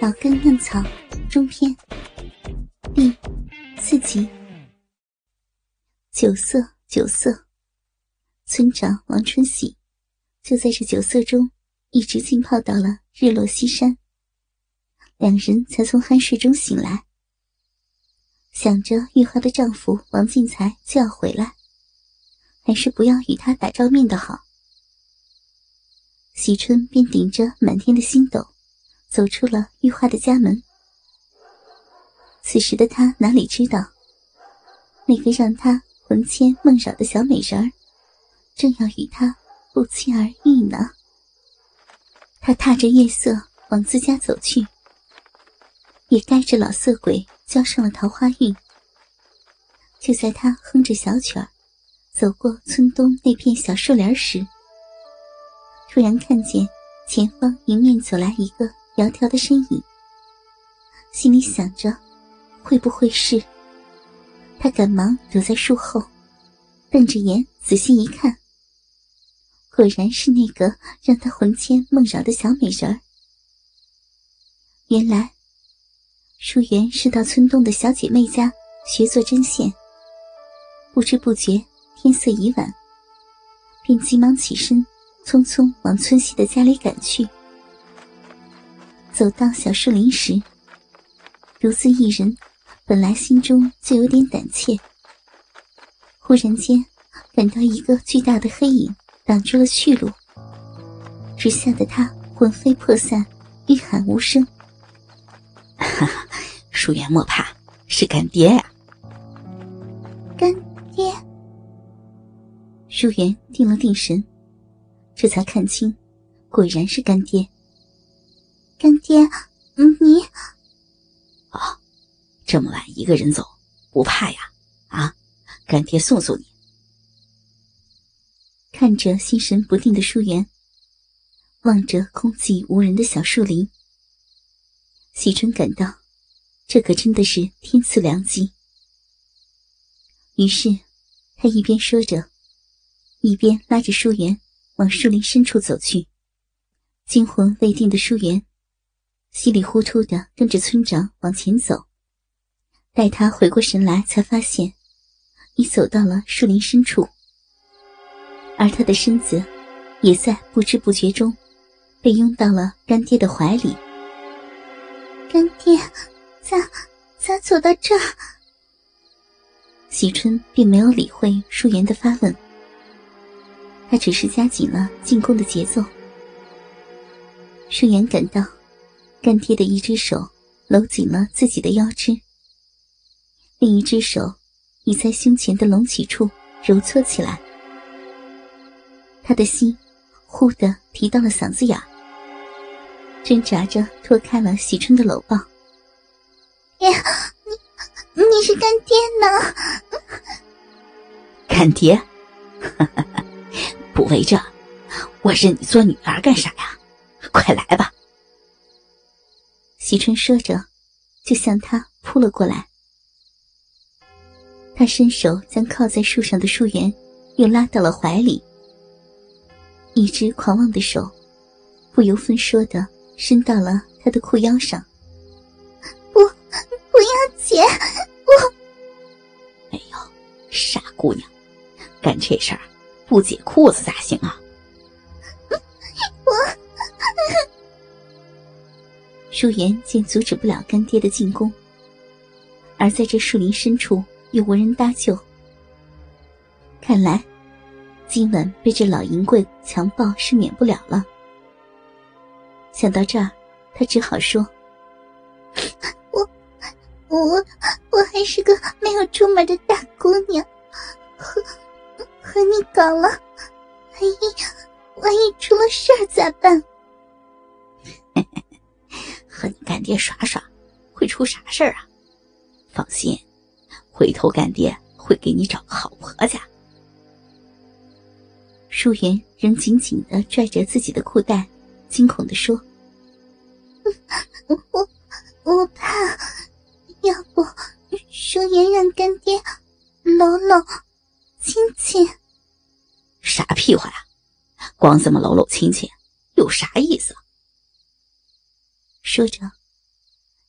老根嫩草中篇第四集。酒色，酒色。村长王春喜就在这酒色中一直浸泡到了日落西山，两人才从酣睡中醒来，想着玉花的丈夫王进才就要回来，还是不要与他打照面的好。喜春便顶着满天的星斗。走出了玉花的家门。此时的他哪里知道，那个让他魂牵梦绕的小美人儿，正要与他不期而遇呢。他踏着月色往自家走去，也该着老色鬼交上了桃花运。就在他哼着小曲儿，走过村东那片小树林时，突然看见前方迎面走来一个。窈窕的身影，心里想着，会不会是？他赶忙躲在树后，瞪着眼仔细一看，果然是那个让他魂牵梦绕的小美人儿。原来，淑媛是到村东的小姐妹家学做针线，不知不觉天色已晚，便急忙起身，匆匆往村西的家里赶去。走到小树林时，独自一人，本来心中就有点胆怯。忽然间，感到一个巨大的黑影挡住了去路，只吓得他魂飞魄散，欲喊无声。哈哈，淑媛莫怕，是干爹呀！干爹。淑媛定了定神，这才看清，果然是干爹。干爹，你啊，这么晚一个人走不怕呀？啊，干爹送送你。看着心神不定的淑媛，望着空寂无人的小树林，喜春感到这可真的是天赐良机。于是，他一边说着，一边拉着淑媛往树林深处走去。惊魂未定的淑媛。稀里糊涂的跟着村长往前走，待他回过神来，才发现已走到了树林深处，而他的身子也在不知不觉中被拥到了干爹的怀里。干爹，咋咋走到这儿？喜春并没有理会淑媛的发问，他只是加紧了进攻的节奏。淑媛感到。干爹的一只手搂紧了自己的腰肢，另一只手已在胸前的隆起处揉搓起来。他的心忽地提到了嗓子眼儿，挣扎着脱开了喜春的搂抱。爹，你你是干爹呢？干爹，不为这，我认你做女儿干啥呀？快来吧！喜春说着，就向他扑了过来。他伸手将靠在树上的树媛又拉到了怀里，一只狂妄的手不由分说的伸到了他的裤腰上。不，不要解我！哎呦，傻姑娘，干这事儿不解裤子咋行啊？淑媛见阻止不了干爹的进攻，而在这树林深处又无人搭救，看来今晚被这老淫棍强暴是免不了了。想到这儿，他只好说：“我我我还是个没有出门的大姑娘，和和你搞了，万一万一出了事儿咋办？”干爹耍耍，会出啥事儿啊？放心，回头干爹会给你找个好婆家。淑媛仍紧紧的拽着自己的裤带，惊恐的说：“我我怕，要不淑媛让干爹搂搂亲亲？啥屁话呀！光这么搂搂亲亲，有啥意思？”说着，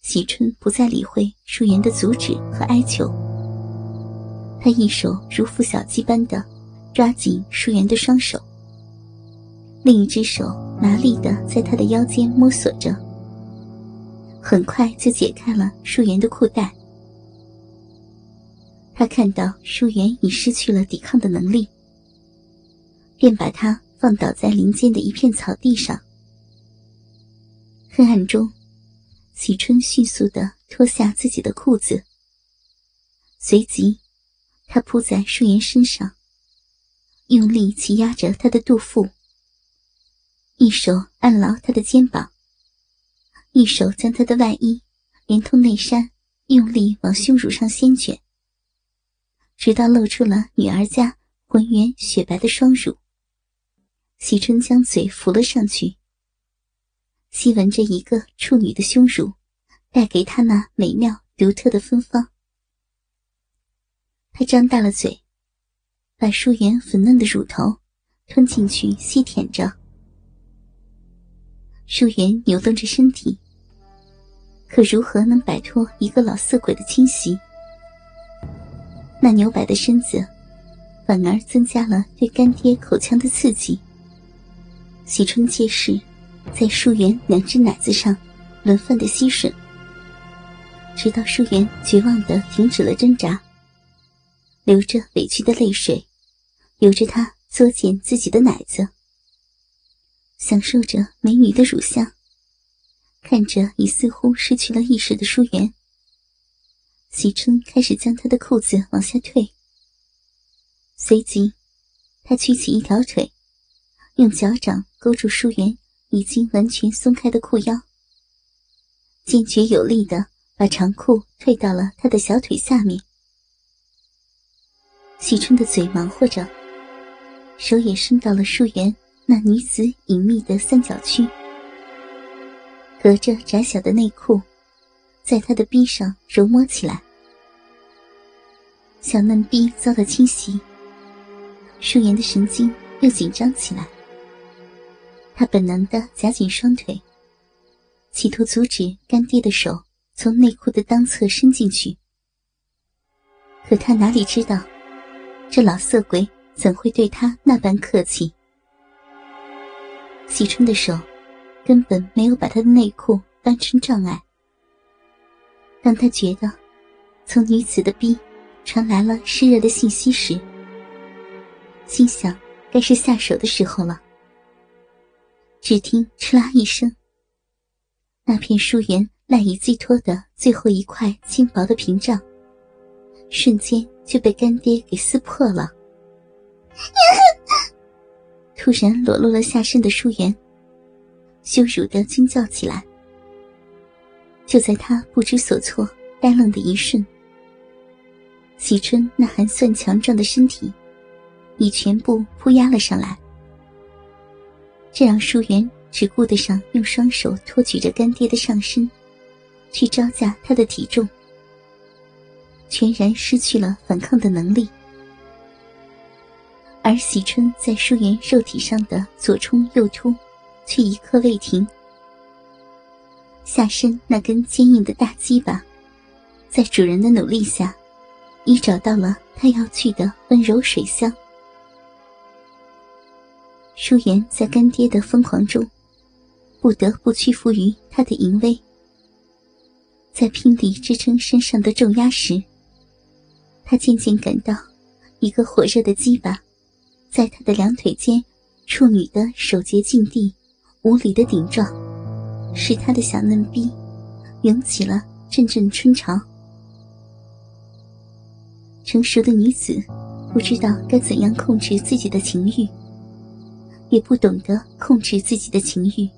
喜春不再理会淑媛的阻止和哀求，他一手如孵小鸡般的抓紧淑媛的双手，另一只手麻利的在她的腰间摸索着，很快就解开了淑媛的裤带。他看到淑媛已失去了抵抗的能力，便把她放倒在林间的一片草地上。黑暗中。喜春迅速的脱下自己的裤子，随即，他扑在舒颜身上，用力挤压着她的肚腹，一手按牢她的肩膀，一手将她的外衣连同内衫用力往胸乳上掀卷，直到露出了女儿家浑圆雪白的双乳。喜春将嘴扶了上去。吸闻着一个处女的胸乳，带给他那美妙独特的芬芳。他张大了嘴，把淑媛粉嫩的乳头吞进去吸舔着。淑媛扭动着身体，可如何能摆脱一个老色鬼的侵袭？那扭摆的身子，反而增加了对干爹口腔的刺激。喜春皆是。在淑媛两只奶子上轮番的吸吮，直到淑媛绝望的停止了挣扎，流着委屈的泪水，由着他作践自己的奶子，享受着美女的乳香，看着已似乎失去了意识的淑媛，喜春开始将她的裤子往下退，随即，他举起一条腿，用脚掌勾住淑媛。已经完全松开的裤腰，坚决有力的把长裤退到了他的小腿下面。喜春的嘴忙活着，手也伸到了树园那女子隐秘的三角区，隔着窄小的内裤，在他的臂上揉摸起来。小嫩逼遭到侵袭，树颜的神经又紧张起来。他本能的夹紧双腿，企图阻止干爹的手从内裤的裆侧伸进去。可他哪里知道，这老色鬼怎会对他那般客气？喜春的手根本没有把他的内裤当成障碍。当他觉得从女子的逼传来了湿热的信息时，心想该是下手的时候了。只听“哧啦”一声，那片树园赖以寄托的最后一块轻薄的屏障，瞬间就被干爹给撕破了。突然裸露了下身的树园，羞辱的惊叫起来。就在他不知所措、呆愣的一瞬，喜春那还算强壮的身体，已全部扑压了上来。这让淑媛只顾得上用双手托举着干爹的上身，去招架他的体重，全然失去了反抗的能力。而喜春在淑媛肉体上的左冲右突，却一刻未停。下身那根坚硬的大鸡巴，在主人的努力下，已找到了他要去的温柔水乡。舒颜在干爹的疯狂中，不得不屈服于他的淫威。在拼力支撑身上的重压时，他渐渐感到一个火热的鸡巴，在他的两腿间，处女的手节禁地，无理的顶撞，使他的小嫩逼涌起了阵阵春潮。成熟的女子不知道该怎样控制自己的情欲。也不懂得控制自己的情欲，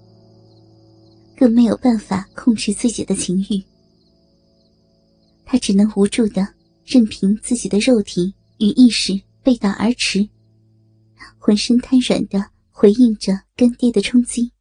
更没有办法控制自己的情欲。他只能无助的任凭自己的肉体与意识背道而驰，浑身瘫软的回应着干爹的冲击。